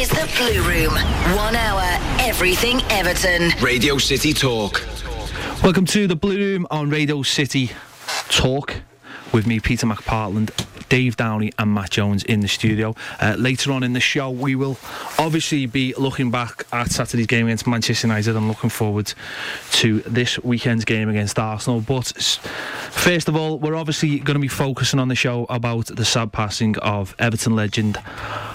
is the Blue Room. One hour, everything Everton. Radio City Talk. Welcome to the Blue Room on Radio City Talk with me, Peter McPartland, Dave Downey, and Matt Jones in the studio. Uh, later on in the show, we will obviously be looking back at Saturday's game against Manchester United and looking forward to this weekend's game against Arsenal. But first of all, we're obviously going to be focusing on the show about the sad passing of Everton legend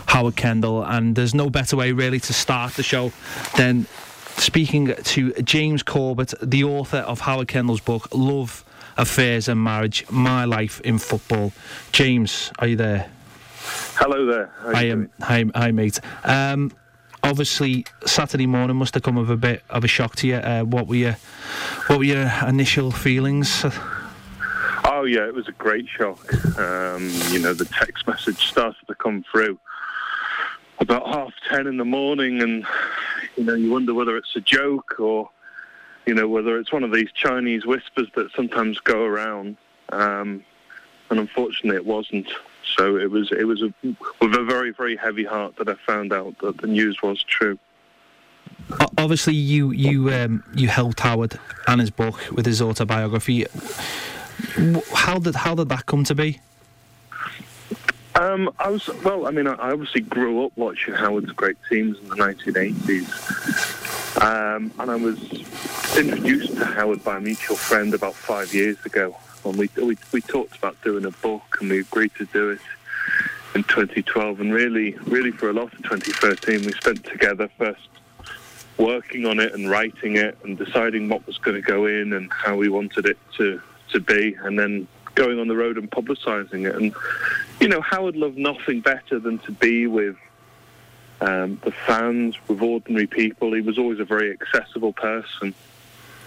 Howard Kendall, and there's no better way really to start the show than speaking to James Corbett, the author of Howard Kendall's book, Love, Affairs and Marriage My Life in Football. James, are you there? Hello there. I am. Hi, hi, mate. Um, obviously, Saturday morning must have come with a bit of a shock to you. Uh, what were your What were your initial feelings? Oh yeah, it was a great shock. Um, you know, the text message started to come through about half ten in the morning, and you know, you wonder whether it's a joke or you know whether it's one of these Chinese whispers that sometimes go around. Um, and unfortunately, it wasn't. So it was. It was a, with a very, very heavy heart that I found out that the news was true. Obviously, you you um, you helped Howard and his book with his autobiography. How did how did that come to be? Um, I was well. I mean, I obviously grew up watching Howard's great teams in the 1980s, um, and I was introduced to Howard by a mutual friend about five years ago. And we, we we talked about doing a book, and we agreed to do it in 2012. And really, really, for a lot of 2013, we spent together first working on it and writing it and deciding what was going to go in and how we wanted it to to be, and then going on the road and publicising it. And you know, Howard loved nothing better than to be with um, the fans, with ordinary people. He was always a very accessible person.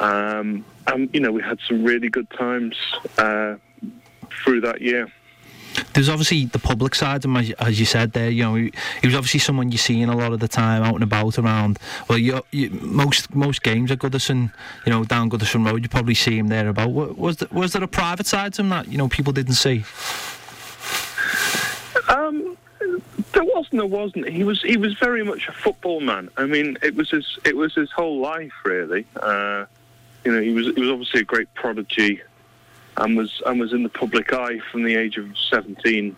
Um, and, you know, we had some really good times uh, through that year. There's obviously the public side of him, as, you said there. You know, he, he was obviously someone you're seeing a lot of the time out and about around. Well, you, you, most most games at Goodison, you know, down Goodison Road, you probably see him there about. Was there, was there a private side to him that you know people didn't see? Um, there wasn't. There wasn't. He was. He was very much a football man. I mean, it was his. It was his whole life, really. Uh, you know, he was. He was obviously a great prodigy, and was and was in the public eye from the age of seventeen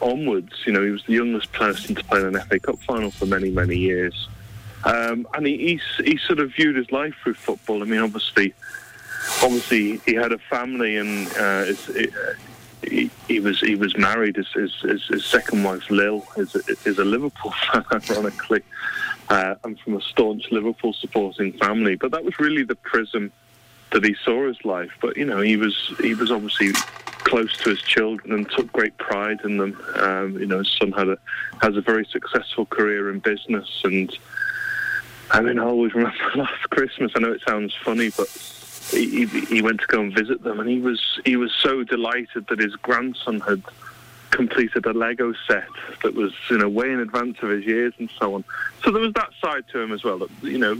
onwards. You know, he was the youngest person to play in an FA Cup final for many, many years. Um, and he, he he sort of viewed his life through football. I mean, obviously, obviously he had a family and uh, he, he was he was married. His, his, his, second wife, Lil, is a, is a Liverpool fan, ironically, uh, and from a staunch Liverpool supporting family. But that was really the prism that he saw his life. But you know, he was he was obviously close to his children and took great pride in them. Um, you know, his son had a has a very successful career in business, and I mean, I always remember last Christmas. I know it sounds funny, but he, he he went to go and visit them, and he was he was so delighted that his grandson had completed a Lego set that was you know way in advance of his years and so on. So there was that side to him as well that you know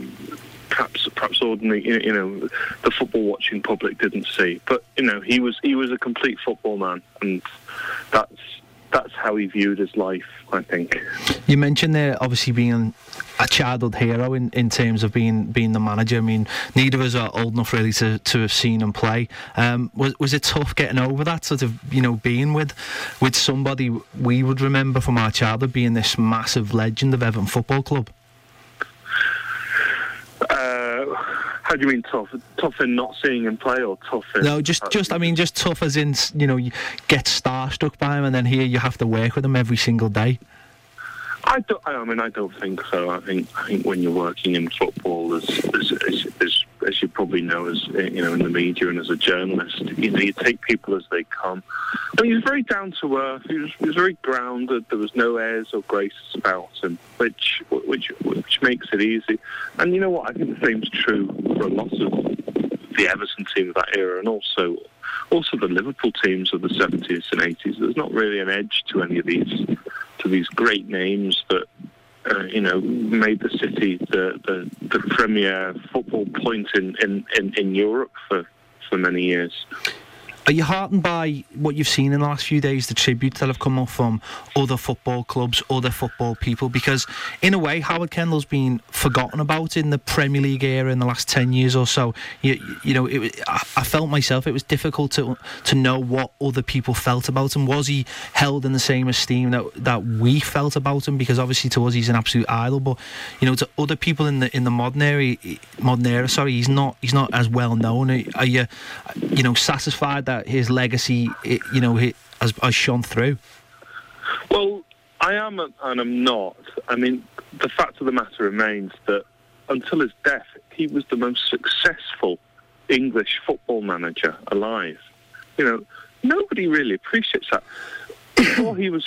perhaps perhaps ordinary you know the football watching public didn't see. But you know he was he was a complete football man, and that's that's how he viewed his life. I think. You mentioned there obviously being a childhood hero in, in terms of being being the manager. I mean, neither of us are old enough really to, to have seen him play. Um, was was it tough getting over that sort of you know being with with somebody we would remember from our childhood being this massive legend of Everton Football Club? Uh, how do you mean tough? Tough in not seeing him play, or tough in? No, just just I mean just tough as in you know you get starstruck by him and then here you have to work with him every single day. I don't. I mean, I don't think so. I think I think when you're working in football, there's, as you probably know, as you know, in the media and as a journalist, you know, you take people as they come. I mean, he was very down to earth. He was, he was very grounded. There was no airs or graces about him, which which which makes it easy. And you know what? I think the same's true for a lot of the Everton team of that era, and also also the Liverpool teams of the 70s and 80s. There's not really an edge to any of these to these great names that uh, you know made the city the, the, the premier football point in, in, in, in Europe for, for many years. Are you heartened by what you've seen in the last few days, the tributes that have come up from other football clubs, other football people? Because, in a way, Howard Kendall's been forgotten about in the Premier League era in the last 10 years or so. You, you know, it, I, felt myself, it was difficult to to know what other people felt about him. Was he held in the same esteem that, that we felt about him? Because, obviously, to us, he's an absolute idol. But, you know, to other people in the in the modern era, modern era sorry, he's not, he's not as well known. Are you, you know, satisfied that that his legacy, you know, has, has shone through? Well, I am and I'm not. I mean, the fact of the matter remains that until his death, he was the most successful English football manager alive. You know, nobody really appreciates that. Before he was,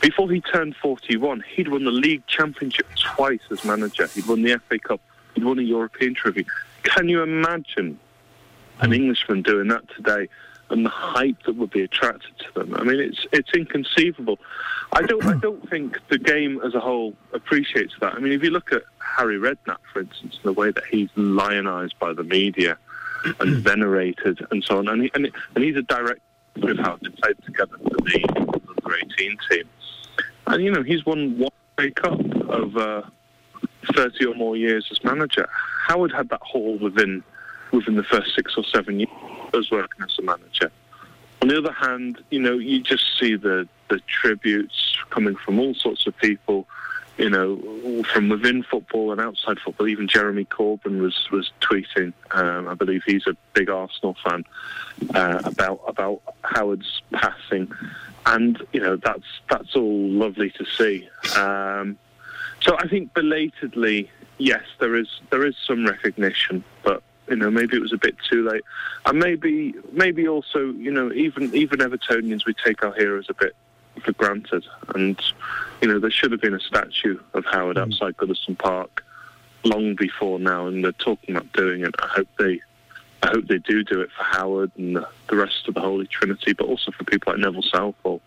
before he turned 41, he'd won the league championship twice as manager. He'd won the FA Cup. He'd won a European trophy. Can you imagine an hmm. Englishman doing that today? And the hype that would be attracted to them. I mean, it's it's inconceivable. I don't I don't think the game as a whole appreciates that. I mean, if you look at Harry Redknapp, for instance, the way that he's lionised by the media and venerated and so on, and, he, and, and he's a direct with how to play together for the under 18 team. And you know, he's won one FA Cup over uh, 30 or more years as manager. Howard had that haul within within the first six or seven years as working as a manager. On the other hand, you know, you just see the, the tributes coming from all sorts of people, you know, from within football and outside football. Even Jeremy Corbyn was was tweeting. Um, I believe he's a big Arsenal fan uh, about about Howard's passing, and you know that's that's all lovely to see. Um, so I think belatedly, yes, there is there is some recognition, but you know, maybe it was a bit too late, and maybe, maybe also, you know, even even Evertonians, we take our heroes a bit for granted, and you know, there should have been a statue of Howard mm. outside Goodison Park long before now, and they're talking about doing it. I hope they, I hope they do do it for Howard and the, the rest of the Holy Trinity, but also for people like Neville Southall.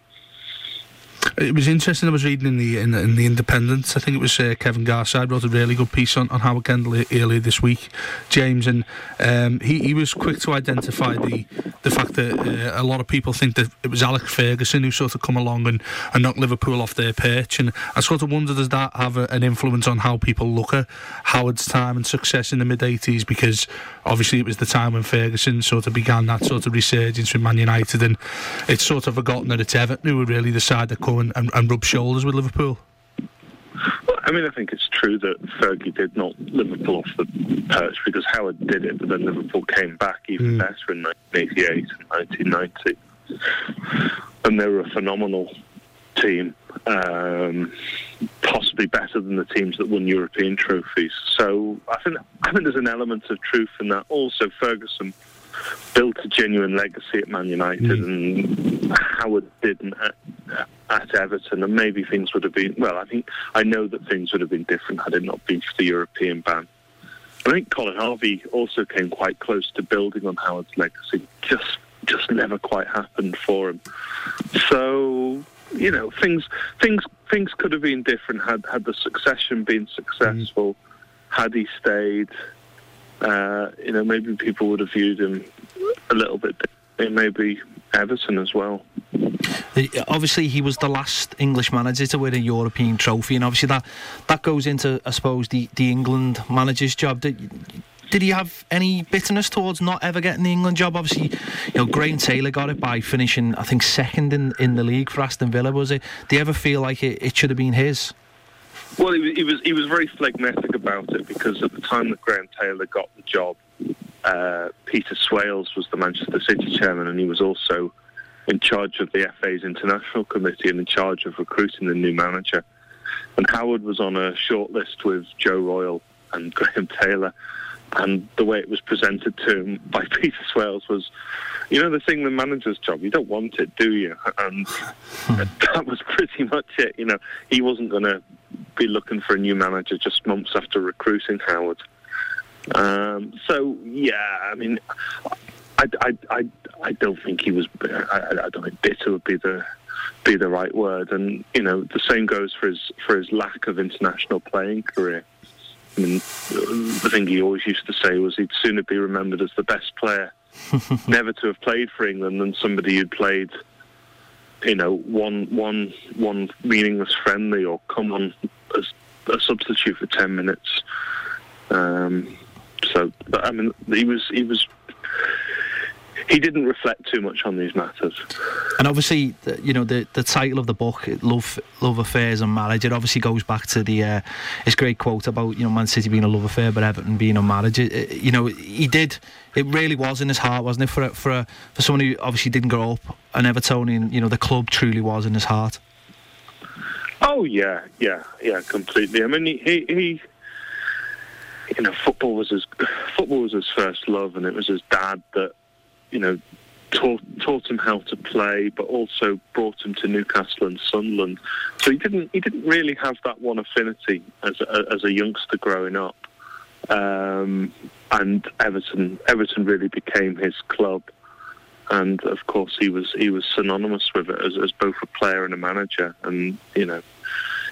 It was interesting. I was reading in the in, in the Independent. I think it was uh, Kevin Garside wrote a really good piece on, on Howard Kendall earlier this week, James, and um, he he was quick to identify the the fact that uh, a lot of people think that it was Alex Ferguson who sort of come along and, and knocked Liverpool off their perch, and I sort of wonder does that have a, an influence on how people look at Howard's time and success in the mid '80s? Because obviously it was the time when Ferguson sort of began that sort of resurgence with Man United, and it's sort of forgotten that it's Everton who were really the side that come and, and, and rub shoulders with Liverpool? Well, I mean, I think it's true that Fergie did knock Liverpool off the perch because Howard did it, but then Liverpool came back even mm. better in 1988 and 1990. And they were a phenomenal team, um, possibly better than the teams that won European trophies. So I think I think there's an element of truth in that. Also, Ferguson built a genuine legacy at Man United, mm. and Howard didn't at, at, Everton, and maybe things would have been. Well, I think I know that things would have been different had it not been for the European ban. I think Colin Harvey also came quite close to building on Howard's legacy. Just, just never quite happened for him. So, you know, things, things, things could have been different had had the succession been successful. Mm. Had he stayed, uh, you know, maybe people would have viewed him a little bit. Maybe Everton as well. Obviously, he was the last English manager to win a European trophy, and obviously that that goes into, I suppose, the, the England manager's job. Did he have any bitterness towards not ever getting the England job? Obviously, you know, Graham Taylor got it by finishing, I think, second in, in the league for Aston Villa. Was it? Do you ever feel like it, it should have been his? Well, he, he, was he was very phlegmatic about it because at the time that Graham Taylor got the job, uh, Peter Swales was the Manchester City chairman, and he was also in charge of the FA's international committee and in charge of recruiting the new manager. And Howard was on a short list with Joe Royle and Graham Taylor. And the way it was presented to him by Peter Swales was, you know, the thing, the manager's job, you don't want it, do you? And hmm. that was pretty much it. You know, he wasn't going to be looking for a new manager just months after recruiting Howard. Um, so yeah, I mean, I, I, I, I don't think he was. I, I don't think bitter would be the be the right word. And you know, the same goes for his for his lack of international playing career. I mean, the thing he always used to say was he'd sooner be remembered as the best player never to have played for England than somebody who'd played, you know, one one one meaningless friendly or come on as a substitute for ten minutes. Um, so, but, I mean, he was he was he didn't reflect too much on these matters. And obviously, you know, the, the title of the book, Love Love Affairs and Marriage, it obviously goes back to the uh, his great quote about you know Man City being a love affair, but Everton being a marriage. It- it- you know, he did. It really was in his heart, wasn't it? For a, for a, for someone who obviously didn't grow up an Evertonian, you know, the club truly was in his heart. Oh yeah, yeah, yeah, completely. I mean, he, he, he you know, football was his football was his first love, and it was his dad that, you know, taught taught him how to play, but also brought him to Newcastle and Sunderland. So he didn't he didn't really have that one affinity as a, as a youngster growing up. Um, and Everton Everton really became his club and of course he was he was synonymous with it as, as both a player and a manager and you know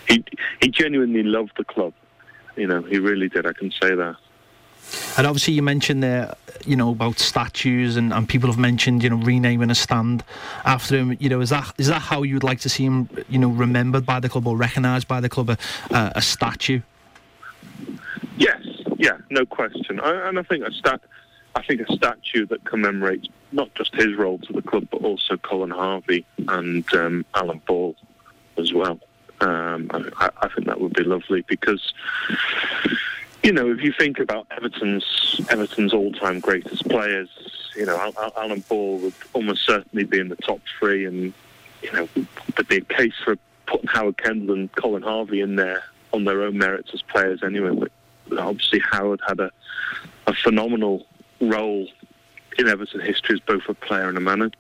he he genuinely loved the club you know he really did I can say that And obviously, you mentioned there, you know, about statues, and, and people have mentioned, you know, renaming a stand after him. You know, is that is that how you'd like to see him, you know, remembered by the club or recognised by the club, a, a, a statue? yes yeah no question I, and I think a stat I think a statue that commemorates not just his role to the club but also Colin Harvey and um, Alan Ball as well um, I, I think that would be lovely because you know, if you think about Everton's Everton's all-time greatest players, you know, Al- Al- Alan Ball would almost certainly be in the top three, and you know, there'd be a case for putting Howard Kendall and Colin Harvey in there on their own merits as players anyway. But obviously, Howard had a, a phenomenal role in Everton history as both a player and a manager.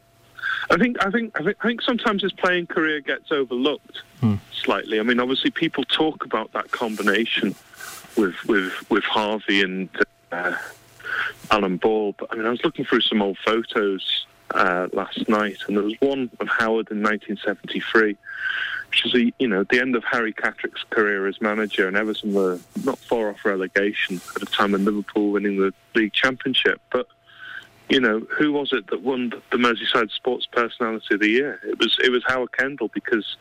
I think I think I think, I think sometimes his playing career gets overlooked hmm. slightly. I mean, obviously, people talk about that combination with with with Harvey and uh, Alan Ball. But I mean, I was looking through some old photos uh, last night, and there was one of Howard in 1973, which is you know the end of Harry Catterick's career as manager, and Everton were not far off relegation at a time when Liverpool winning the league championship, but. You know who was it that won the Merseyside Sports Personality of the Year? It was it was Howard Kendall because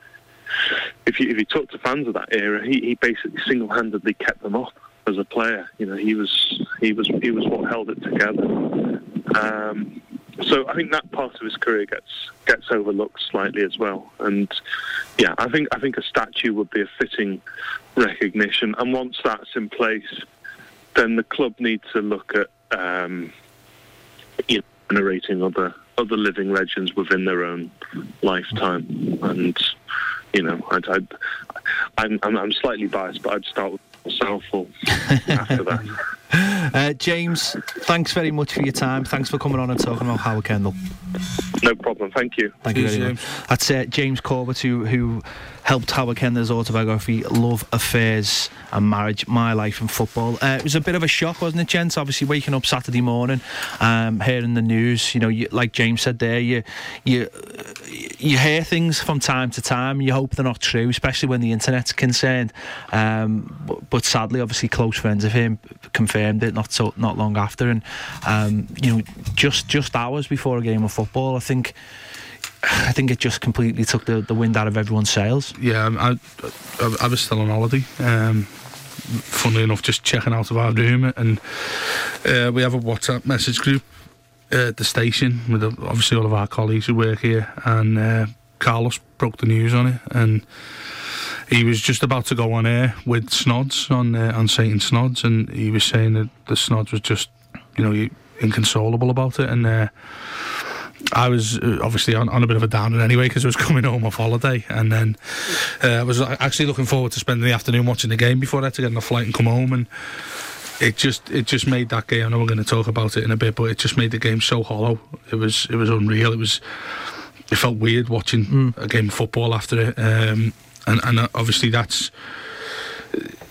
if you if you talk to fans of that era, he, he basically single handedly kept them up as a player. You know, he was he was he was what held it together. Um, so I think that part of his career gets gets overlooked slightly as well. And yeah, I think I think a statue would be a fitting recognition. And once that's in place, then the club needs to look at um, you know, generating other other living legends within their own lifetime. And you know, I'd, I'd, I'm, I'm I'm slightly biased, but I'd start with myself or after that. Uh, James, thanks very much for your time. Thanks for coming on and talking about Howard Kendall. No problem. Thank you. Thank you Cheers, very much. That's uh, James Corbett, who, who helped Howard Kendall's autobiography, Love, Affairs and Marriage, My Life in Football. Uh, it was a bit of a shock, wasn't it, gents? Obviously, waking up Saturday morning, um, hearing the news, you know, you, like James said there, you, you, you hear things from time to time, you hope they're not true, especially when the internet's concerned. Um, but, but sadly, obviously, close friends of him confirmed it not so not long after, and um, you know, just just hours before a game of football, I think. I think it just completely took the, the wind out of everyone's sails. Yeah, I, I, I was still on holiday. Um, funnily enough, just checking out of our room, and uh, we have a WhatsApp message group at the station with obviously all of our colleagues who work here, and uh, Carlos broke the news on it, and he was just about to go on air with Snods on uh, on Satan Snods, and he was saying that the Snods was just, you know, inconsolable about it, and. Uh, I was uh, obviously on, on a bit of a downer anyway because I was coming home off holiday, and then uh, I was actually looking forward to spending the afternoon watching the game before I had to get on a flight and come home. And it just it just made that game. I know we're going to talk about it in a bit, but it just made the game so hollow. It was it was unreal. It was it felt weird watching a game of football after it, um, and and uh, obviously that's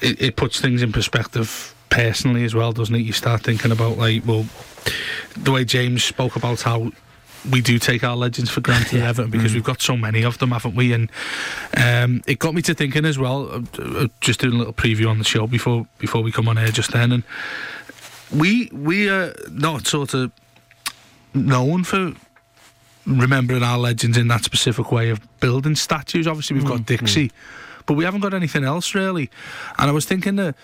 it, it puts things in perspective personally as well, doesn't it? You start thinking about like well the way James spoke about how we do take our legends for granted at Everton because we've got so many of them, haven't we? And um, it got me to thinking as well. uh, uh, Just doing a little preview on the show before before we come on air just then, and we we are not sort of known for remembering our legends in that specific way of building statues. Obviously, we've got Mm, Dixie, but we haven't got anything else really. And I was thinking that.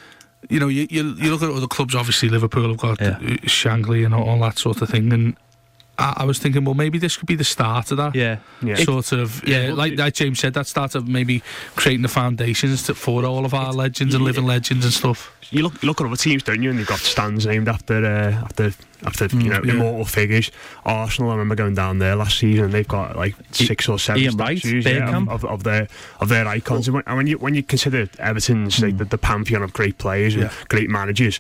You know, you, you you look at other clubs. Obviously, Liverpool have got Yeah. Shankly and all, all that sort of thing. And I, I was thinking, well, maybe this could be the start of that. Yeah. Yeah. Sort of, uh, yeah, yeah, well, like, like James said, that start of maybe creating the foundations to, for all of our legends and living legends and stuff. you look look at other teams, don't you? And they've got stands named after uh, after after you mm, know yeah. immortal figures. Arsenal, I remember going down there last season. and They've got like six or seven Ian Wright, yeah, of, of, of their of their icons. and, when, and when you when you consider Everton's like mm. the, the pantheon of great players and great managers.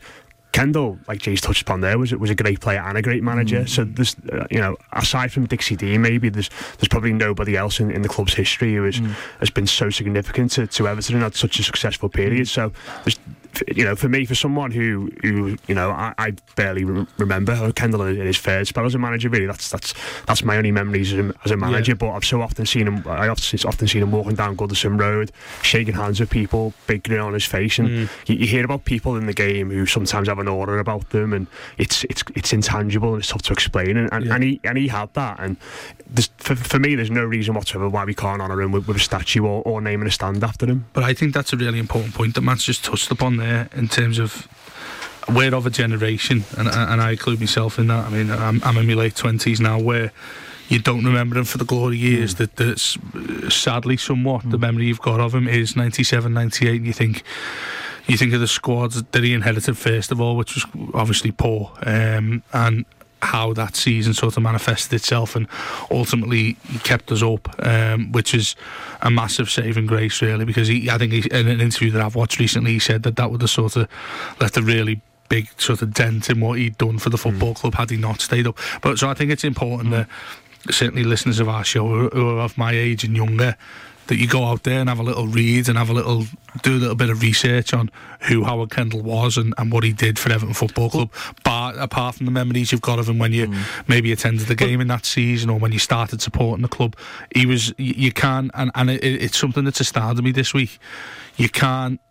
Kendall, like Jay's touched upon there, was was a great player and a great manager. So mm. there's, uh, you know, aside from Dixie D, maybe there's there's probably nobody else in, in the club's history who has mm. has been so significant to, to Everton and had such a successful period. Mm. So there's, you know, for me, for someone who, who you know, I, I barely re- remember Kendall in his third spell as a manager. Really, that's that's that's my only memories as a, as a manager. But I've so often seen him. I often often seen him walking down Goodison Road, shaking hands with people, big grin on his face, and mm. you, you hear about people in the game who sometimes have an aura about them, and it's it's it's intangible and it's tough to explain. And and, Yeah. and he and he had that. And for, for me, there's no reason whatsoever why we can't honour him with, with a statue or, or naming a stand after him. But I think that's a really important point that Matt's just touched upon there in terms of we're of a generation, and and I include myself in that. I mean, I'm, I'm in my late twenties now, where you don't remember him for the glory years. That that's sadly somewhat the memory you've got of him is 97, 98, and you think. You think of the squads that he inherited first of all, which was obviously poor, um, and how that season sort of manifested itself, and ultimately he kept us up, um, which is a massive saving grace, really. Because he, I think he, in an interview that I've watched recently, he said that that would have sort of left a really big sort of dent in what he'd done for the football club had he not stayed up. But so I think it's important that certainly listeners of our show who are of my age and younger that you go out there and have a little read and have a little do a little bit of research on who Howard Kendall was and, and what he did for Everton Football Club. But apart from the memories you've got of him when you mm. maybe attended the game in that season or when you started supporting the club, he was you, you can't and, and it, it's something that's astounded me this week. You can't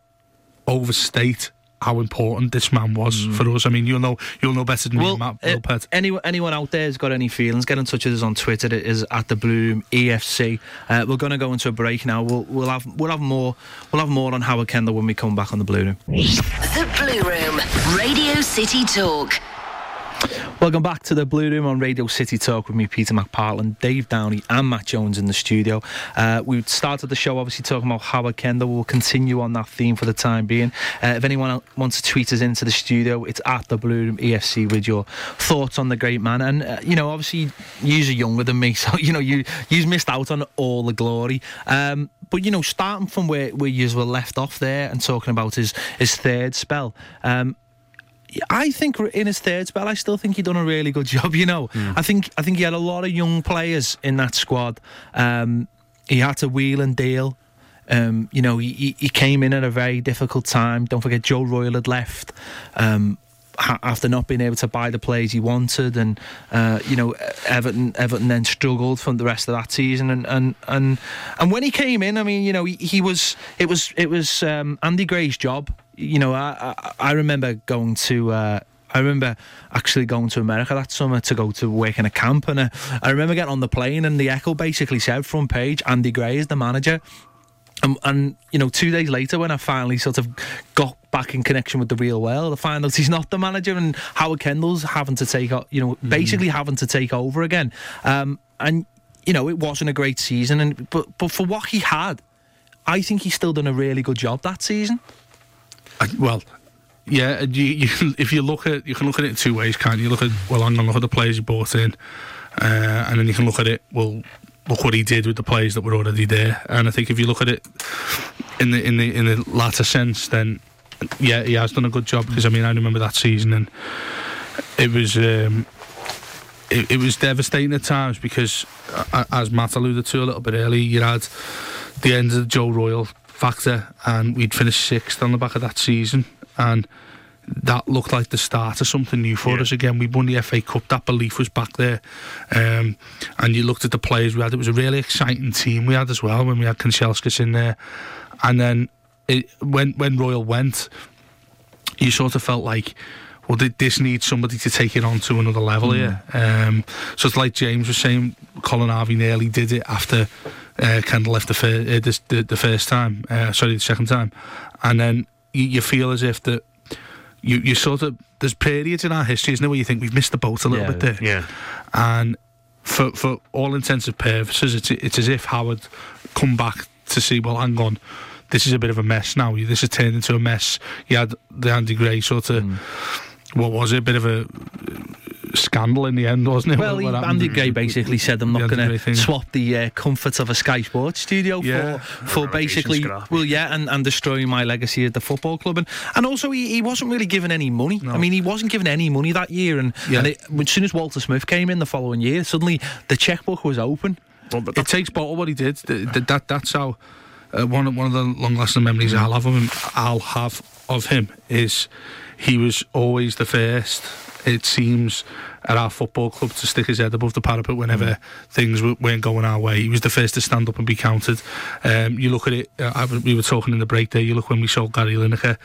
overstate how important this man was for us. I mean, you'll know you'll know better than me, Matt uh, Wilpert. anyone, anyone out there has got any feelings, get in touch with us on Twitter. It is at the Blue Room EFC. Uh, we're going to go into a break now. We'll, we'll have we'll have more we'll have more on Howard Kendall when we come back on the Blue Room. The Blue Room, Radio City Talk. Welcome back to the Blue Room on Radio City Talk with me, Peter McPartland, Dave Downey, and Matt Jones in the studio. Uh, we started the show obviously talking about Howard Kendall. We'll continue on that theme for the time being. Uh, if anyone wants to tweet us into the studio, it's at the Blue Room EFC with your thoughts on the great man. And uh, you know, obviously, you are younger than me, so you know you you missed out on all the glory. Um, but you know, starting from where where you were left off there and talking about his his third spell. Um, I think in his third spell, I still think he done a really good job. You know, I think I think he had a lot of young players in that squad. Um, he had to wheel and deal. Um, you know, he, he- came in at a very difficult time. Don't forget, Joe Royle had left. Um, ha- after not being able to buy the players he wanted, and uh, you know Everton, Everton then struggled for the rest of that season, and and and, and when he came in, I mean, you know, he, he was it was it was um, Andy Gray's job. You know, I I, I remember going to. Uh, I remember actually going to America that summer to go to work in a camp, and uh, I remember getting on the plane, and the Echo basically said front page, Andy Gray is the manager. And, and you know, two days later, when I finally sort of got back in connection with the real world, I find out he's not the manager, and Howard Kendall's having to take, you know, basically having to take over again. Um, and you know, it wasn't a great season, and but but for what he had, I think he's still done a really good job that season. I- well, yeah. You, you, if you look at, you can look at it two ways, can't you? Look at, well, I'm gonna look at the players you brought in, uh, and then you can look at it. Well, look what he did with the players that were already there. And I think if you look at it in the in the in the latter sense, then yeah, he has done a good job. Because I mean, I remember that season, and it was. Um, it, it was devastating at times because, uh, as Matt alluded to a little bit earlier, you had the end of Joe Royle factor, and we'd finished sixth on the back of that season, and that looked like the start of something new for Yeah. us again. We won the FA Cup. That belief was back there, um, and you looked at the players we had. It was a really exciting team we had as well when we had Kanchelskis in there, and then it, when when Royle went, you sort of felt like well, thi- this needs somebody to take it on to another level here. Um, so it's like James was saying, Colin Harvey nearly did it after uh, Kendall left the, fir- uh, this, the, the first time, uh, sorry, the second time. And then you, you feel as if that you, you sort of, there's periods in our history, isn't there, where you think we've missed the boat a little Yeah. bit there. Yeah. And for for all intents and purposes, it's it's as if Howard come back to see. Well, hang on, this is a bit of a mess now. This has turned into a mess. You had the Andy Gray sort of. What was it? A bit of a scandal in the end, wasn't it? Well, What- he, what Andy with- Gray basically said, "I'm not going to swap the uh, comforts of a Sky Sports studio Yeah. for for basically, scrap. well, yeah, and, and destroying my legacy at the football club." And and also, he, he wasn't really given any money. I mean, he wasn't given any money that year. And, Yeah. and it, as soon as Walter Smith came in the following year, suddenly the checkbook was open. Well, it takes bottle what he did. Th- th- that that's how uh, one of, one of the long lasting memories I'll have of him. I'll have of him is he was always the first. It seems at our football club to stick his head above the parapet whenever things w- weren't going our way. He was the first to stand up and be counted. Um, you look at it. Uh, I, we were talking in the break there. You look when we sold Gary Lineker.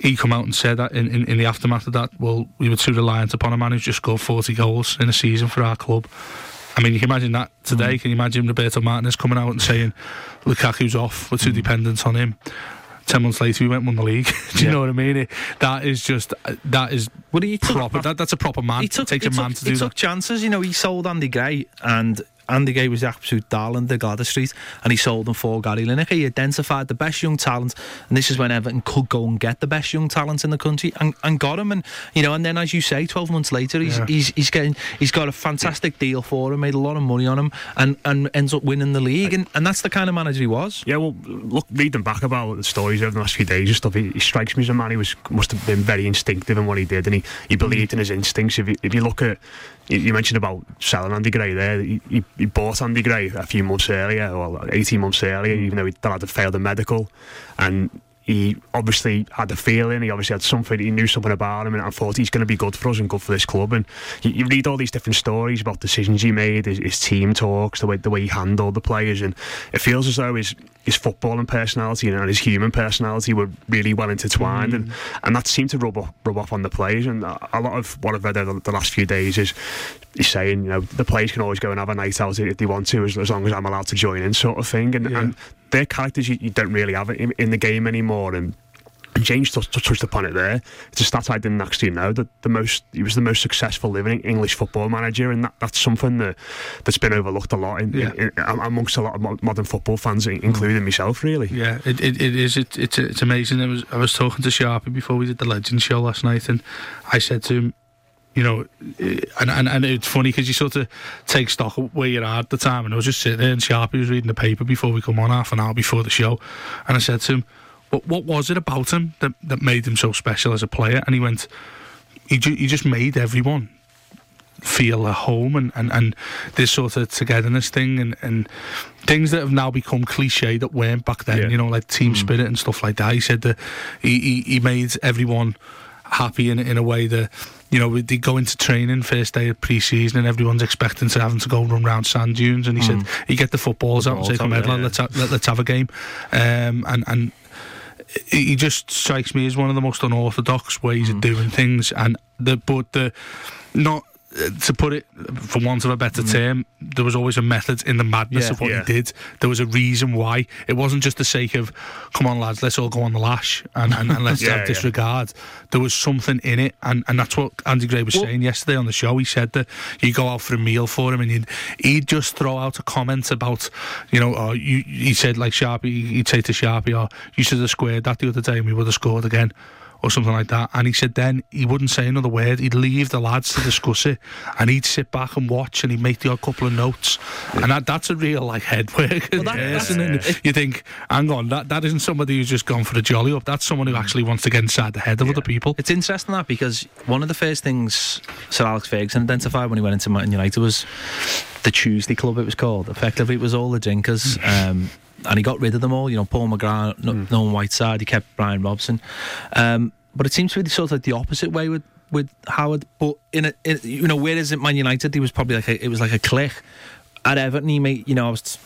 He come out and said that in, in, in the aftermath of that, well, we were too reliant upon a man who's just scored 40 goals in a season for our club. I mean, you can imagine that today. Can you imagine Roberto Martinez coming out and saying Lukaku's off, we're too dependent on him? Ten months later, we went and won the league. Do you Yeah. know what I mean? It, that is just that is Well, he took- proper. That, that's a proper man. he took, it takes he a man took, to he do took that. chances. You know, he sold Andy Gray, and Andy Gray was the absolute darling of Gladys Street, and he sold them for Gary Lineker. He identified the best young talent, and this is when Everton could go and get the best young talent in the country, and, and got him. And you know, and then as you say, twelve months later, he's Yeah. he's he's getting he's got a fantastic deal for him, made a lot of money on him, and and ends up winning the league, and, and that's the kind of manager he was. Yeah, well, look, reading back about the stories over the last few days and stuff, he, he strikes me as a man who was must have been very instinctive in what he did, and he, he believed in his instincts. If you, if you look at, you, mentioned about selling Andy Gray there, he, he, bought Andy Gray a few months earlier, or 18 months earlier, even though he had failed the medical, and he obviously had a feeling, he obviously had something, he knew something about him, and I thought he's going to be good for us and good for this club. And you, you read all these different stories about decisions he made, his, his team talks, the way the way he handled the players, and it feels as though his his footballing personality and his human personality were really well intertwined, and, mm. and that seemed to rub off, rub off on the players. And a lot of what I've read over the last few days is he's saying, you know, the players can always go and have a night out if they want to, as, as long as I'm allowed to join in, sort of thing. And, Yeah. and they're characters you, you don't really have in, in the game anymore. And James touched, upon it there. It's a stat I didn't actually know that the most he was the most successful living English football manager, and that, that's something that that's been overlooked a lot in, Yeah. in, in, amongst a lot of modern football fans, including myself. Really, Yeah, it, it, it is. It, it's it's amazing. I was I was talking to Sharpie before we did the Legend show last night, and I said to him, you know, eh, and and, and it's funny because you sort of take stock of where you're at the time, and I was just sitting there, and Sharpie was reading the paper before we come on half an hour before the show, and I said to him, what what was it about him that that made him so special as a player? And he went, he ju- he just made everyone feel at home and, and, and this sort of togetherness thing and, and things that have now become cliche that weren't back then, Yeah. you know, like team spirit and stuff like that. He said that he, he, he made everyone happy in, in a way that, you know, they go into training first day of pre-season and everyone's expecting to having to go run around sand dunes and he said, you get the footballs out and say, come yeah. let's, have, let, let's have a game. Um, and, and he just strikes me as one of the most unorthodox ways Mm. of doing things, and the but the not to put it for want of a better term, there was always a method in the madness Mm. Yeah. of what Yeah. he did. There was a reason why. It wasn't just the sake of, come on lads, let's all go on the lash and, and, and let's Yeah, have disregard. There was something in it, and, and that's what Andy Gray was Well- saying yesterday on the show. He said that you go out for a meal for him, and he'd, he'd just throw out a comment about, you know, or you, he said like Sharpie, he'd say to Sharpie, or you should have squared that the other day, and we would have scored again. Or something like that, and he said then he wouldn't say another word. He'd leave the lads to discuss it, and he'd sit back and watch, and he'd make the odd couple of notes, and that, that's a real like head work. Well, that- that's- and you think, hang on, that, that isn't somebody who's just gone for a jolly up. That's someone who actually wants to get inside the head of other people. It's interesting that because one of the first things Sir Alex Ferguson identified when he went into Man United was the Tuesday Club. It was called. Effectively, it was all the drinkers. Um, and he got rid of them all. You know, Paul McGrath, no, Norman Whiteside. He kept Brian Robson. Um, but it seems to be sort of like the opposite way with with Howard. But in a, in, you know, whereas at Man United, he was probably like a, it was like a click. At Everton, he made you know I was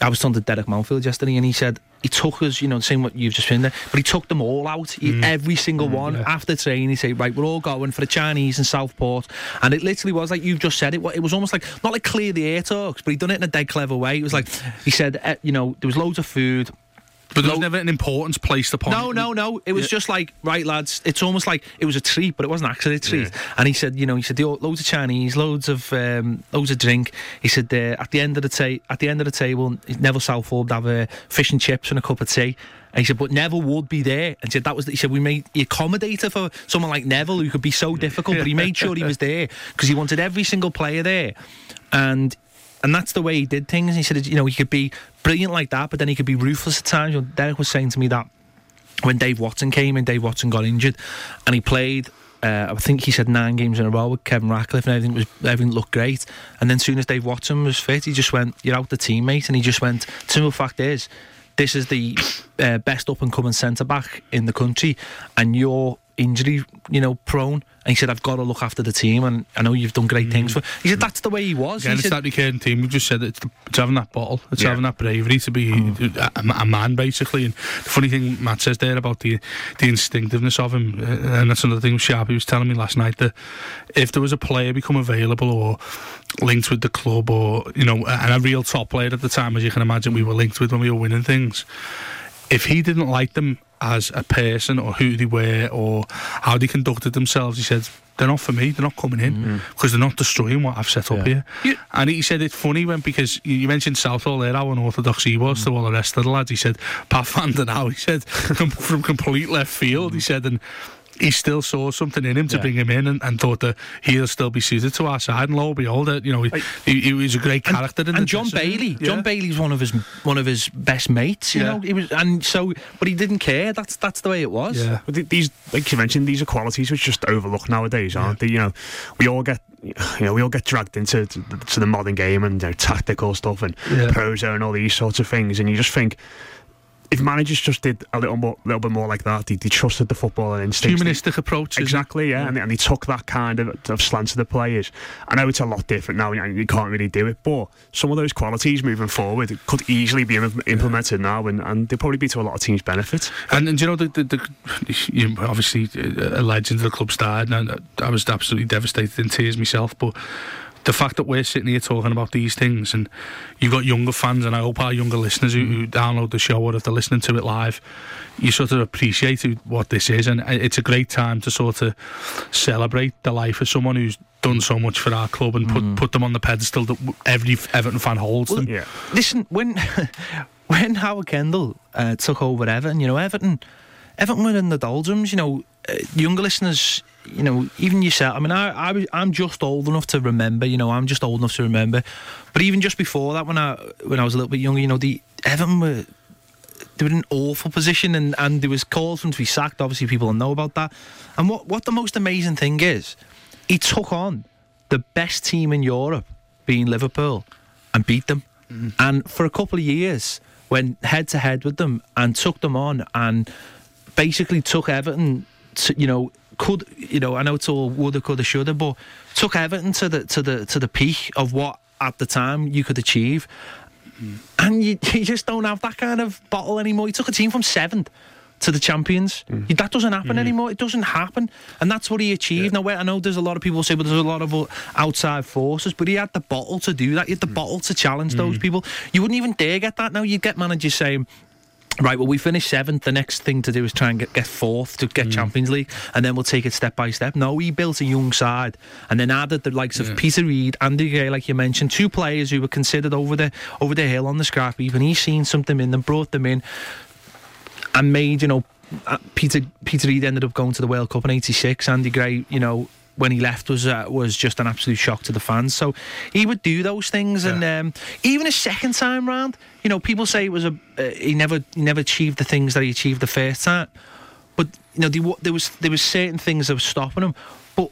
I was talking to Derek Mountfield yesterday, and he said he took us, you know, saying what you've just been there, but he took them all out, he, every single one. After training, he said, right, we're all going for the Chinese in Southport. And it literally was like you've just said it, it was almost like, not like clear the air talks, but he done it in a dead clever way. It was like, he said, eh, you know, there was loads of food, But there was Lo- never an importance placed upon no, it. no, no. It was Yeah. just like, right, lads. It's almost like it was a treat, but it wasn't actually a treat. And he said, you know, he said loads of Chinese, loads of um, loads of drink. He said uh, at the end of the ta- at the end of the table, Neville Southall would have uh, fish and chips and a cup of tea. And he said, but Neville would be there. And he said that was. He said we made the accommodator for someone like Neville who could be so difficult, but he made sure he was there because he wanted every single player there. And and that's the way he did things. He said, you know, he could be brilliant like that, but then he could be ruthless at times. You know, Derek was saying to me that when Dave Watson came and Dave Watson got injured, and he played. Uh, I think he said nine games in a row with Kevin Ratcliffe, and everything was everything looked great. And then, soon as Dave Watson was fit, he just went, "You're out the teammate," and he just went. Simple fact is, this is the uh, best up and coming centre back in the country, and you're injury, you know, prone. And he said, "I've got to look after the team, and I know you've done great things for." He said, "That's the way he was." Again, he it's said, that recurring team. We've just said it's, the, it's having that bottle. It's Yeah. having that bravery to be a, a man, basically. And the funny thing Matt says there about the the instinctiveness of him, uh, and that's another thing Sharpie was telling me last night that if there was a player become available or linked with the club, or you know, and a real top player at the time, as you can imagine, we were linked with when we were winning things. If he didn't like them as a person or who they were or how they conducted themselves, he said. They're not for me. They're not coming in mm. because they're not destroying what I've set up Yeah. here. And he said it's funny when because you you mentioned Southall there, how unorthodox he was mm. to all the rest of the lads. He said Pat Van Den Hauwe. He said from complete left field. He mm. said and. He still saw something in him to Yeah. bring him in, and, and thought that he'll still be suited to our side. And lo and behold, you know, he, he, he was a great character. in the and John dressing room. Bailey. Yeah. John Bailey's one of his one of his best mates. You Yeah. know, he was, and so, but he didn't care. That's that's the way it was. Yeah. But these, like you mentioned, these are qualities which just overlooked nowadays, aren't they? You know, we all get, you know, we all get dragged into to, the- to the modern game and you know, tactical stuff and Yeah. prosa and all these sorts of things, and you just think. If managers just did a little more, little bit more like that, they, they trusted the football and instincts. humanistic approach. Exactly, yeah, And, and he took that kind of, of slant to the players. I know it's a lot different now, and you can't really do it, but some of those qualities moving forward could easily be im- implemented now, and, and they'll probably be to a lot of teams' benefit. And, and you know the, the, the you obviously a legend of the club's died, and I, I was absolutely devastated in tears myself. But the fact that we're sitting here talking about these things, and you've got younger fans, and I hope our younger listeners who, who download the show or if they're listening to it live, you sort of appreciate what this is, and it's a great time to sort of celebrate the life of someone who's done so much for our club and put put them on the pedestal that every Everton fan holds them. Yeah. Listen, when when Howard Kendall uh, took over Everton, you know, Everton, Everton were in the doldrums. You know, uh, younger listeners, you know, even yourself. I mean, I, I was, I'm just old enough to remember. You know, I'm just old enough to remember. But even just before that, when I when I was a little bit younger, you know, the Everton were. They were in an awful position, and, and there was calls for him to be sacked. Obviously, people know about that. And what, what the most amazing thing is, he took on the best team in Europe, being Liverpool, and beat them. Mm-hmm. And for a couple of years, went head to head with them and took them on, and basically took Everton. To, you know, could you know? I know it's all woulda, coulda, shoulda, but took Everton to the to the to the peak of what at the time you could achieve. And you, you just don't have that kind of bottle anymore. You took a team from seventh to the champions. Mm. You- That doesn't happen mm. anymore. It doesn't happen. And that's what he achieved. Now, where- I know there's a lot of people say, but there's a lot of outside forces, but he had the bottle to do that. He had the mm. bottle to challenge those people. You wouldn't even dare get that now. You'd get managers saying, Right, well, we finished seventh. The next thing to do is try and get, get fourth to get Champions League, and then we'll take it step by step. No, he built a young side, and then added the likes of Peter Reid, Andy Gray, like you mentioned, two players who were considered over the over the hill on the scrap heap, and he's seen something in them, brought them in, and made you know uh, Peter Peter Reid ended up going to the World Cup in '86. Andy Gray, you know. When he left was uh, was just an absolute shock to the fans. So he would do those things, and um, even a second time round, you know, people say it was a uh, he never he never achieved the things that he achieved the first time. But you know, there, there was there was certain things that were stopping him. But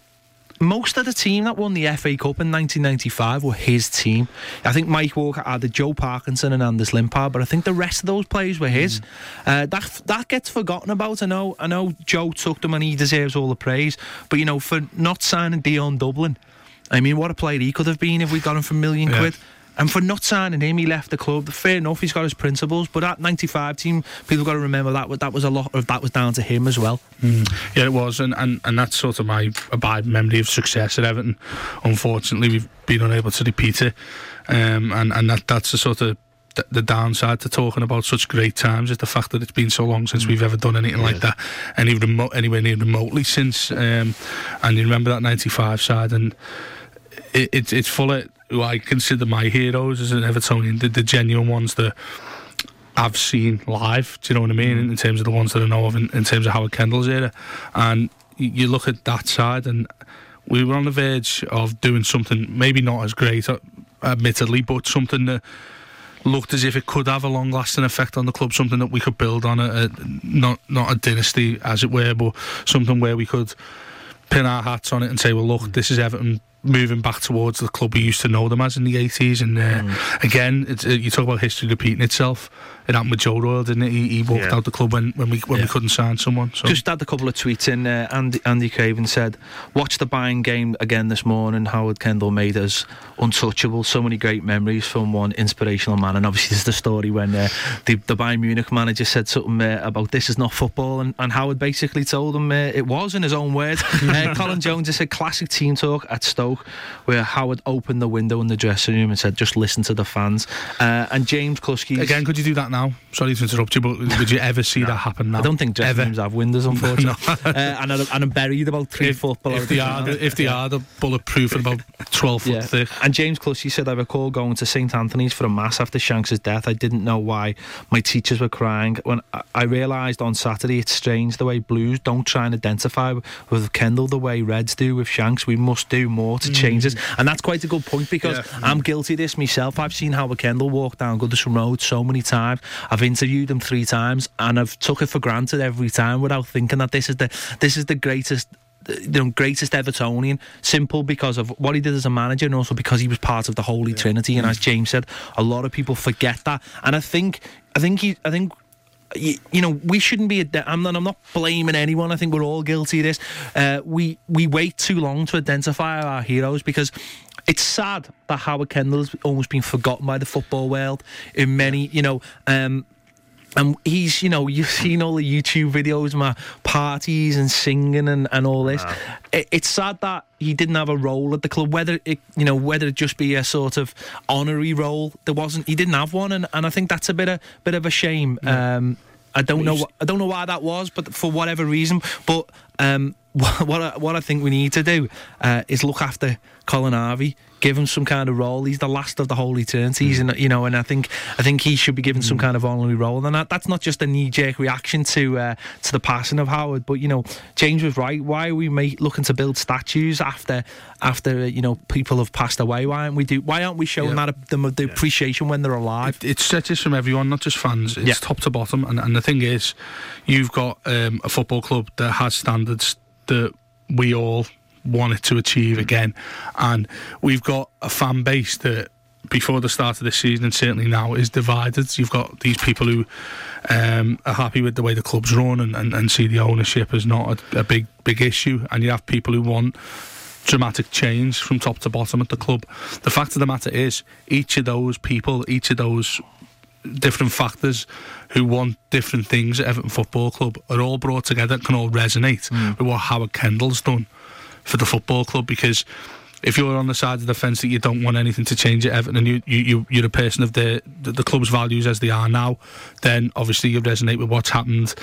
most of the team that won the FA Cup in 1995 were his team. I think Mike Walker added Joe Parkinson and Anders Limpar, but I think the rest of those players were his. Uh, that that gets forgotten about. I know. I know Joe took them and he deserves all the praise. But you know, for not signing Dion Dublin, I mean, what a player he could have been if we got him for a million Yeah. quid. And for not signing him, he left the club. Fair enough, he's got his principles, but that '95 team, people got to remember that that was a lot of that was down to him as well. Mm. Yeah, it was, and, and and that's sort of my abiding memory of success at Everton. Unfortunately, we've been unable to repeat it, um, and and that that's the sort of the downside to talking about such great times is the fact that it's been so long since mm. we've ever done anything yeah. like that, any remote, anywhere near remotely since. Um, and you remember that '95 side, and it, it, it's full of who I consider my heroes as an Evertonian, the, the genuine ones that I've seen live. Do you know what I mean? Mm. In, in terms of the ones that I know of, in, in terms of Howard Kendall's era, and you, you look at that side, and we were on the verge of doing something maybe not as great, uh, admittedly, but something that looked as if it could have a long lasting effect on the club, something that we could build on a, a, not not a dynasty as it were, but something where we could pin our hats on it and say, well, look, this is Everton moving back towards the club we used to know them as in the 80s. And uh, mm. again, uh, you talk about history repeating itself. It happened with Joe Royle, didn't it? He, he walked yeah. out the club when, when we when yeah. we couldn't sign someone. So. Just had a couple of tweets in. Uh, Andy, Andy Craven said, "Watch the Bayern game again this morning. Howard Kendall made us untouchable. So many great memories from one inspirational man. And obviously, there's the story when uh, the, the Bayern Munich manager said something uh, about this is not football, and, and Howard basically told him uh, it was in his own words. Uh, Colin Jones just said classic team talk at Stoke, where Howard opened the window in the dressing room and said, "Just listen to the fans." and James Cluskey again. Could you do that now? Sorry to interrupt you, but would you ever see no. that happen now? I don't think dressing rooms have windows, unfortunately. no. uh, and, and I'm buried about three if, foot below. If they are, if they are, the bulletproof and about twelve foot yeah. thick. And James Clussy said, "I recall going to St Anthony's for a mass after Shanks' death. I didn't know why my teachers were crying. When I, I realised on Saturday, it's strange the way Blues don't try and identify with Kendall the way Reds do with Shanks. We must do more to mm. change this, and that's quite a good point because yeah. I'm guilty of this myself. I've seen Howard Kendall walk down Goodison Road so many times. I've interviewed him three times, and I've took it for granted every time without thinking that this is the this is the greatest the greatest Evertonian. Simple because of what he did as a manager, and also because he was part of the Holy yeah. Trinity. And as James said, a lot of people forget that. And I think, I think he, I think you, you, know, we shouldn't be. I'm not. I'm not blaming anyone. I think we're all guilty of this. Uh, we we wait too long to identify our heroes because it's sad that Howard Kendall has almost been forgotten by the football world in many. You know, um, and he's, you know, you've seen all the YouTube videos, my parties and singing and, and all this. Wow. It, it's sad that he didn't have a role at the club. Whether it, you know, whether it just be a sort of honorary role, there wasn't. He didn't have one, and, and I think that's a bit of bit of a shame. Yeah. Um, I don't know. I don't know why that was, but for whatever reason. But um, what I, what I think we need to do uh, is look after Colin Harvey give him some kind of role. He's the last of the holy eternities, mm. and you know, and I think I think he should be given mm. some kind of honorary role. And that, that's not just a knee jerk reaction to uh, to the passing of Howard, but you know, James was right. Why are we make, looking to build statues after after you know people have passed away? Why aren't we do? Why aren't we showing yeah. that them the appreciation when they're alive? It, it's stretches from everyone, not just fans. It's yeah. top to bottom, and, and the thing is, you've got um, a football club that has standards that we all wanted to achieve again. And we've got a fan base that before the start of this season and certainly now is divided. You've got these people who um, are happy with the way the club's run and, and, and see the ownership as not a, a, big big issue, and you have people who want dramatic change from top to bottom at the club. The fact of the matter is, each of those people, each of those different factors who want different things at Everton Football Club are all brought together can all resonate mm. with what Howard Kendall's done for the football club because if you're on the side of the fence that you don't want anything to change at Everton and you, you, you're a person of the, the, the club's values as they are now, then obviously you resonate with what's happened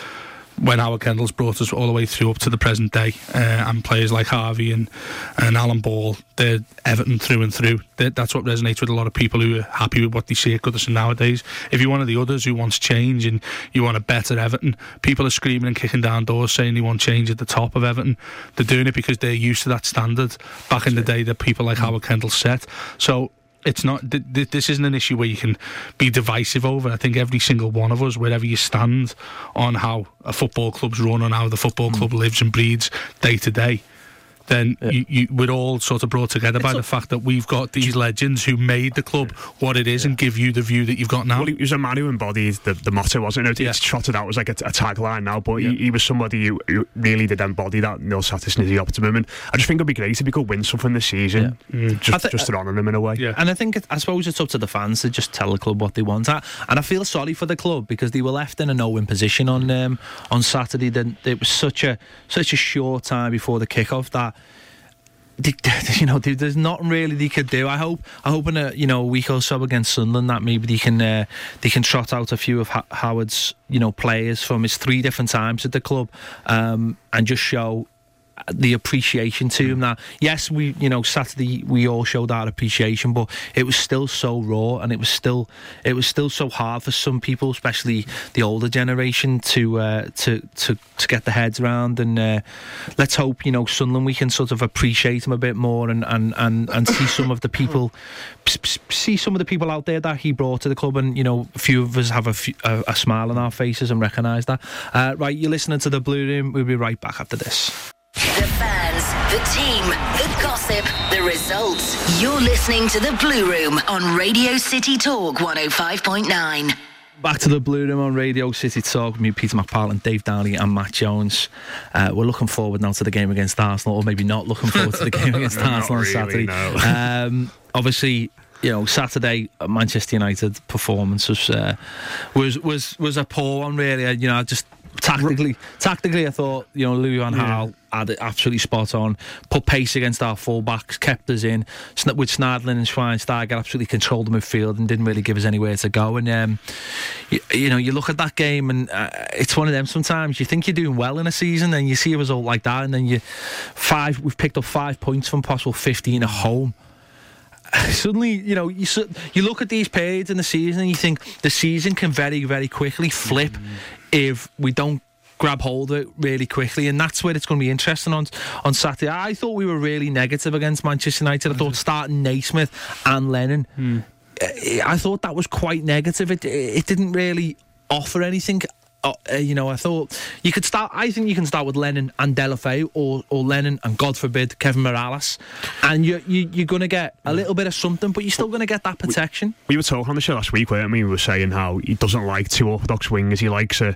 when Howard Kendall's brought us all the way through up to the present day, uh, and players like Harvey and, and Alan Ball, they're Everton through and through. They're, that's what resonates with a lot of people who are happy with what they see at Goodison nowadays. If you're one of the others who wants change and you want a better Everton, people are screaming and kicking down doors saying they want change at the top of Everton. They're doing it because they're used to that standard back in the day that people like Howard Kendall set. So it's not th- th- this isn't an issue where you can be divisive over. I think every single one of us, wherever you stand on how a football club's run and how the football club mm. lives and breeds day to day, then you, you, we're all sort of brought together by the fact that we've got these legends who made the club what it is and give you the view that you've got now. Well, he was a man who embodied the, the motto, wasn't it? It's trotted out as like a, a tagline now, but he, he was somebody who, who really did embody that nil satis nisi optimum. And I just think it'd be great if he could win something this season, just, thi- just to honour him in a way. Yeah. And I think, it, I suppose it's up to the fans to just tell the club what they want. I, and I feel sorry for the club because they were left in a no-win position on um, on Saturday. Then it was such a such a short time before the kickoff that. You know, there's nothing really they could do. I hope, I hope in a you know a week or so against Sunderland that maybe they can uh, they can trot out a few of Ha- Howard's you know players from his three different times at the club, um, and just show the appreciation to him that yes we you know Saturday we all showed our appreciation but it was still so raw and it was still it was still so hard for some people especially the older generation to uh, to to to get their heads around and uh, let's hope you know Sunderland we can sort of appreciate him a bit more and and and, and see some of the people see some of the people out there that he brought to the club and you know a few of us have a, few, a, a smile on our faces and recognise that. Uh, right you're listening to the Blue Room. We'll be right back after this The fans, the team, the gossip, the results. You're listening to The Blue Room on Radio City Talk 105.9. Back to the Blue Room on Radio City Talk with me, Peter McPartland, Dave Downey, and Matt Jones. Uh, we're looking forward now to the game against Arsenal, or maybe not looking forward to the game against Not Arsenal on Saturday. no. Um, obviously, you know, Saturday uh, Manchester United performance was uh, was was was a poor one. Really, Uh, you know, I just tactically, tactically, I thought you know Louis van Gaal had it absolutely spot on. Put pace against our fullbacks, kept us in. Sn- With Schneiderlin and Schweinsteiger, absolutely controlled the midfield and didn't really give us anywhere to go. And um, you, you know, you look at that game and uh, it's one of them. Sometimes you think you're doing well in a season, and you see a result like that, and then you five. We've picked up five points from possible fifteen at home suddenly, you know, you you look at these periods in the season and you think the season can very, very quickly flip if we don't grab hold of it really quickly, and that's where it's going to be interesting on on Saturday. I thought we were really negative against Manchester United. I thought starting Naismith and Lennon, eh, I thought that was quite negative. It it didn't really offer anything. Uh, uh, you know, I thought you could start. I think you can start with Lennon and Deulofeu, or or Lennon and God forbid Kevin Mirallas, and you, you you're going to get a little bit of something, but you're still going to get that protection. We were talking on the show last week, weren't we? We were saying how he doesn't like two orthodox wingers. He likes a,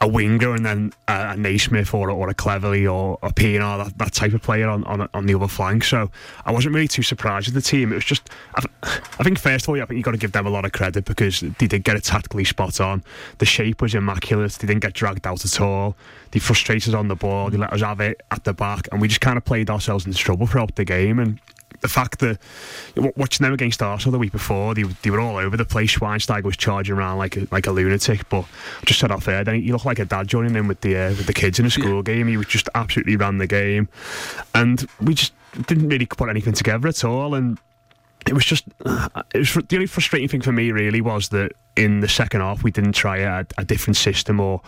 a winger and then a, a Naismith or, a- or a Cleverley or a Pienaar that, that type of player on, on on the other flank. So I wasn't really too surprised with the team. It was just, I, I think first of all, I think you got to give them a lot of credit because they did get it tactically spot on. The shape was immaculate. They didn't get dragged out at all. They frustrated on the ball. They let us have it at the back, and we just kind of played ourselves into trouble throughout the game. And the fact that watching them against Arsenal the week before, they, they were all over the place. Schweinsteiger was charging around like a, like a lunatic, but I just said off there. then he looked like a dad joining in with the uh, with the kids in a school game. He was just absolutely ran the game, and we just didn't really put anything together at all. And it was just it was the only frustrating thing for me really was that in the second half we didn't try a, a different system or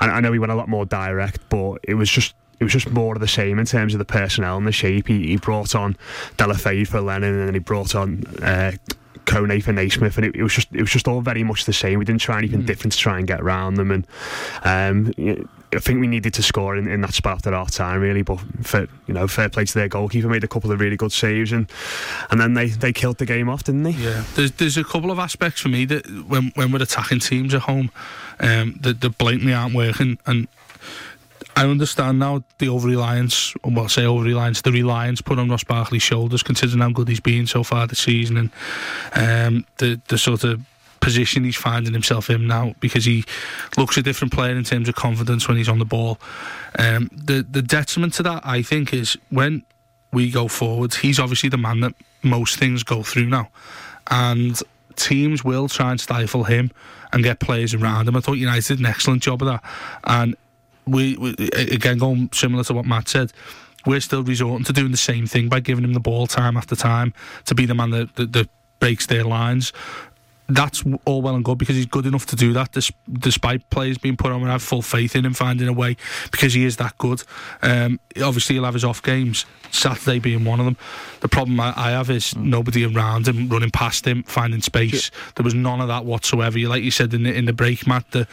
and I know we went a lot more direct but it was just it was just more of the same in terms of the personnel and the shape. He, he brought on Deulofeu for Lennon and then he brought on uh, Kone for Naismith and it, it was just it was just all very much the same. We didn't try anything different to try and get around them and um, I think we needed to score in, in that spot after half time really but for, you know fair play to their goalkeeper made a couple of really good saves and and then they, they killed the game off didn't they? Yeah, there's there's a couple of aspects for me that when when we're attacking teams at home, um, that, that blatantly aren't working, and I understand now the over reliance, well, say over reliance, the reliance put on Ross Barkley's shoulders, considering how good he's been so far this season, and um, the the sort of position he's finding himself in now because he looks a different player in terms of confidence when he's on the ball. Um, the the detriment to that, I think, is when we go forwards. He's obviously the man that most things go through now, and teams will try and stifle him and get players around him. I thought United did an excellent job of that, and we, we again going similar to what Matt said. We're still resorting to doing the same thing by giving him the ball time after time to be the man that, that, that breaks their lines that's all well and good because he's good enough to do that, despite players being put on. I have full faith in him finding a way because he is that good. Um, obviously, he'll have his off games. Saturday being one of them. The problem I, I have is nobody around him, running past him, finding space. There was none of that whatsoever. You like you said in the in the break, Matt. The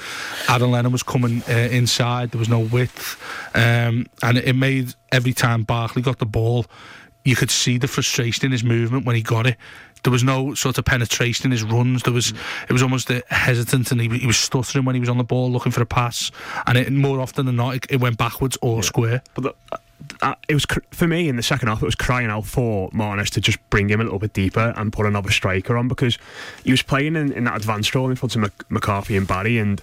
Aaron Lennon was coming uh, inside. There was no width, um, and it, it made every time Barkley got the ball, you could see the frustration in his movement when he got it. There was no sort of penetration in his runs. There was it was almost uh, hesitant, and he, he was stuttering when he was on the ball looking for a pass. And it, more often than not, it, it went backwards or square. But the, uh, it was cr- for me in the second half. It was crying out for Martinez to just bring him a little bit deeper and put another striker on because he was playing in, in that advanced role in front of Mc- McCarthy and Barry, and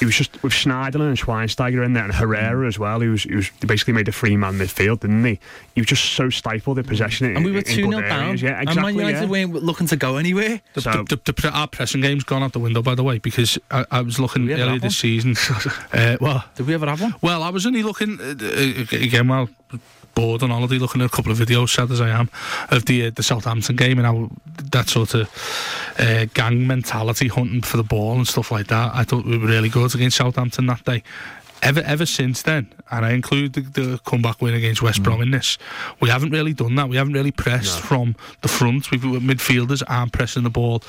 he was just with Schneiderlin and Schweinsteiger in there and Herrera as well. He was he was he basically made a free man midfield, didn't he? He was just so stifled in possession. in- And we were 2 good 0 down. Yeah, exactly. and Man United yeah. weren't looking to go anywhere. The, So- the, the, the, our pressing game's gone out the window, by the way, because I, I was looking earlier this season. uh, well, Did we ever have one? well, I was only looking uh, again. Well, bored on holiday, looking at a couple of videos, sad as I am, of the uh, the Southampton game and how that sort of uh, gang mentality, hunting for the ball and stuff like that. I thought we were really good against Southampton that day. Ever, ever since then, and I include the, the comeback win against West Brom in this, we haven't really done that. We haven't really pressed from the front. We've midfielders aren't pressing the ball.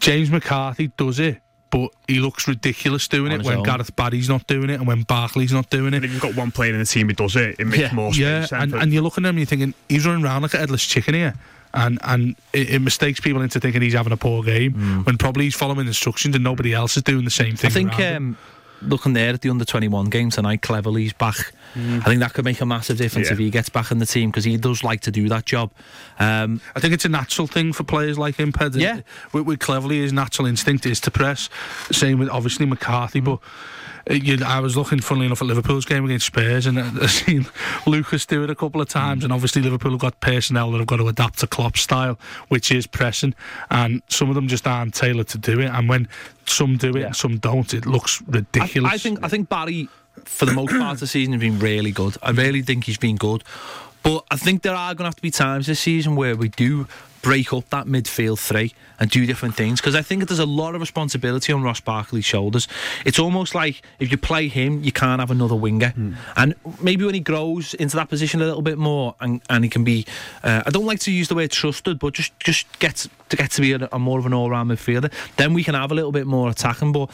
James McCarthy does it, but he looks ridiculous doing On it when own. Gareth Barry's not doing it and when Barkley's not doing it. And if you've got one player in the team who does it, it makes Yeah. more space. Yeah, then and, and you're looking at him, and you're thinking he's running around like a headless chicken here, and and it, it mistakes people into thinking he's having a poor game when probably he's following instructions and nobody else is doing the same thing. I think um, looking there at the under 21 game tonight, Cleverley's back. I think that could make a massive difference Yeah. if he gets back in the team because he does like to do that job. Um, I think it's a natural thing for players like him. Ped. Yeah. with, with Cleverly, his natural instinct is to press. Same with obviously McCarthy, but. You, I was looking, funnily enough, at Liverpool's game against Spurs, and uh, I've seen Lucas do it a couple of times. And obviously, Liverpool have got personnel that have got to adapt to Klopp's style, which is pressing. And some of them just aren't tailored to do it. And when some do it Yeah. and some don't, it looks ridiculous. I, I think I think Barry, for the most part of the season, has been really good. I really think he's been good. But I think there are going to have to be times this season where we do break up that midfield three and do different things because I think there's a lot of responsibility on Ross Barkley's shoulders. It's almost like if you play him, you can't have another winger. And maybe when he grows into that position a little bit more and, and he can be, uh, I don't like to use the word trusted, but just just gets to get to be a, a more of an all-round midfielder, then we can have a little bit more attacking. But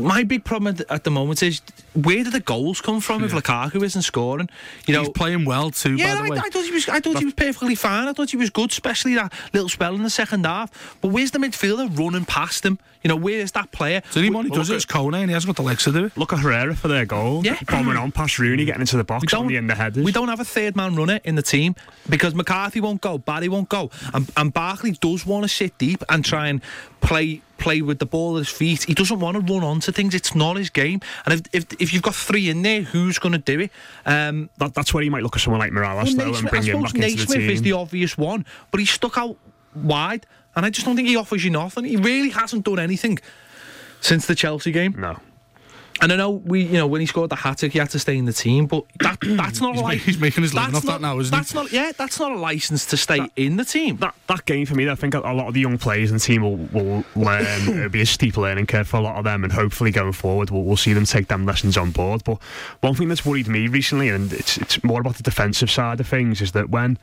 my big problem at, at the moment is where do the goals come from if Lukaku isn't scoring? You know, he's playing well too. yeah, by the I, way, I thought he was. I thought he was perfectly fine. I thought he was good, especially that little spell in the second half. But where's the midfielder running past him? You know, where's that player? the only who does look it is Kone, and he hasn't got the legs to do it. Look at Herrera for their goal. Yeah. Bombing on past Rooney, getting into the box on the end of headers. we don't have a third man runner in the team because McCarthy won't go, Barry won't go, and, and Barkley does want to sit deep and try and play play with the ball at his feet. He doesn't want to run onto things. It's not his game. And if if, if you've got three in there, who's going to do it? Um, That, that's where you might look at someone like Mirallas well, though and bring I him suppose back into the team. is the obvious one, but he's stuck out wide, and I just don't think he offers you nothing. He really hasn't done anything since the Chelsea game. no. And I know we, you know, when he scored the hat trick, he had to stay in the team, but that that's not He's a ma- li- he's making his living that's off that not- now, isn't he? That's not, yeah, that's not a license to stay in the team. That that game for me, I think a lot of the young players in the team will, will learn. It'll be a steep learning curve for a lot of them, and hopefully going forward, we'll, we'll see them take them lessons on board. But one thing that's worried me recently, and it's it's more about the defensive side of things, is that when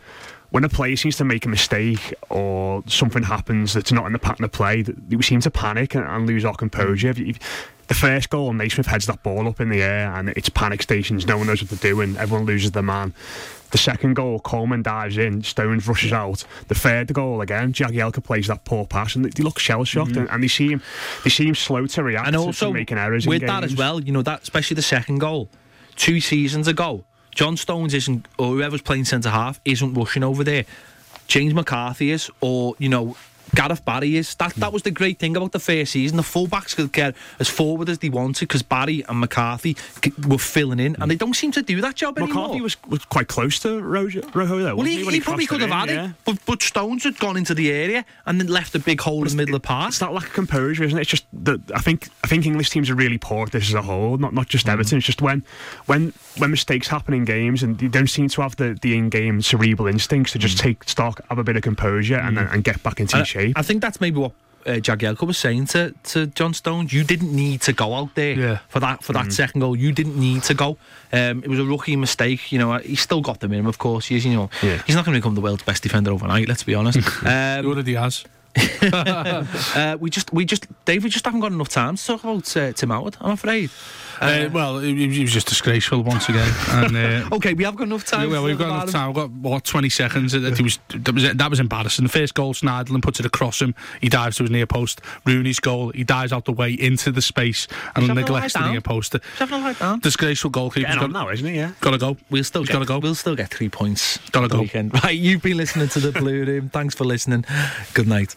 when a player seems to make a mistake or something happens that's not in the pattern of play, that we seem to panic and, and lose our composure. If you- if- the first goal, Naismith heads that ball up in the air, and it's panic stations. No one knows what to do, and everyone loses their man. The second goal, Coleman dives in, Stones rushes out. The third goal again, Jagielka plays that poor pass, and they, look shell shocked, and, mm-hmm. and they seem they seem slow to react and also making errors. with that as well, you know that especially the second goal, two seasons ago, John Stones isn't, or whoever's playing centre half isn't rushing over there. James McCarthy is, or you know. Gareth Barry is. That that was the great thing about the first season. The fullbacks could get as forward as they wanted because Barry and McCarthy were filling in, and they don't seem to do that job anymore. McCarthy was, was quite close to Rojo, Rojo though. Well, wasn't he, he probably could have in, had yeah. it, but, but Stones had gone into the area and then left a big hole in the middle of the park. It's that lack of composure, isn't it? It's just that I think I think English teams are really poor at this as a whole, not not just Mm. Everton. It's just when when when mistakes happen in games and they don't seem to have the, the in-game cerebral instincts to just take stock, have a bit of composure, and then and get back into Mm. And shape. I think that's maybe what uh, Jagielka was saying to, to John Stones, you didn't need to go out there Yeah. for that for that second goal. You didn't need to go. Um, it was a rookie mistake. You know, he's still got them in him. Of course, he is. You know, Yeah. he's not going to become the world's best defender overnight. Let's be honest. He um, already has. uh, we just, we just, Dave, we just haven't got enough time to talk about uh, Tim Howard. I'm afraid. Uh, well, he, he was just disgraceful once again. And, uh, Okay, we have got enough time. well, we've got enough time. We've got what twenty seconds. That he was that was that was embarrassing. The first goal, Schneiderlin puts it across him. He dives to his near post. Rooney's goal, he dives out the way into the space and neglects the lie down. near post. He's having a lie down. Disgraceful goalkeeper. Getting on Got, now, isn't he? Yeah. got to go. We'll still He's get, gotta go. We'll still get three points. Gotta go. Weekend. Right, you've been listening to the Blue Room. Thanks for listening. Good night.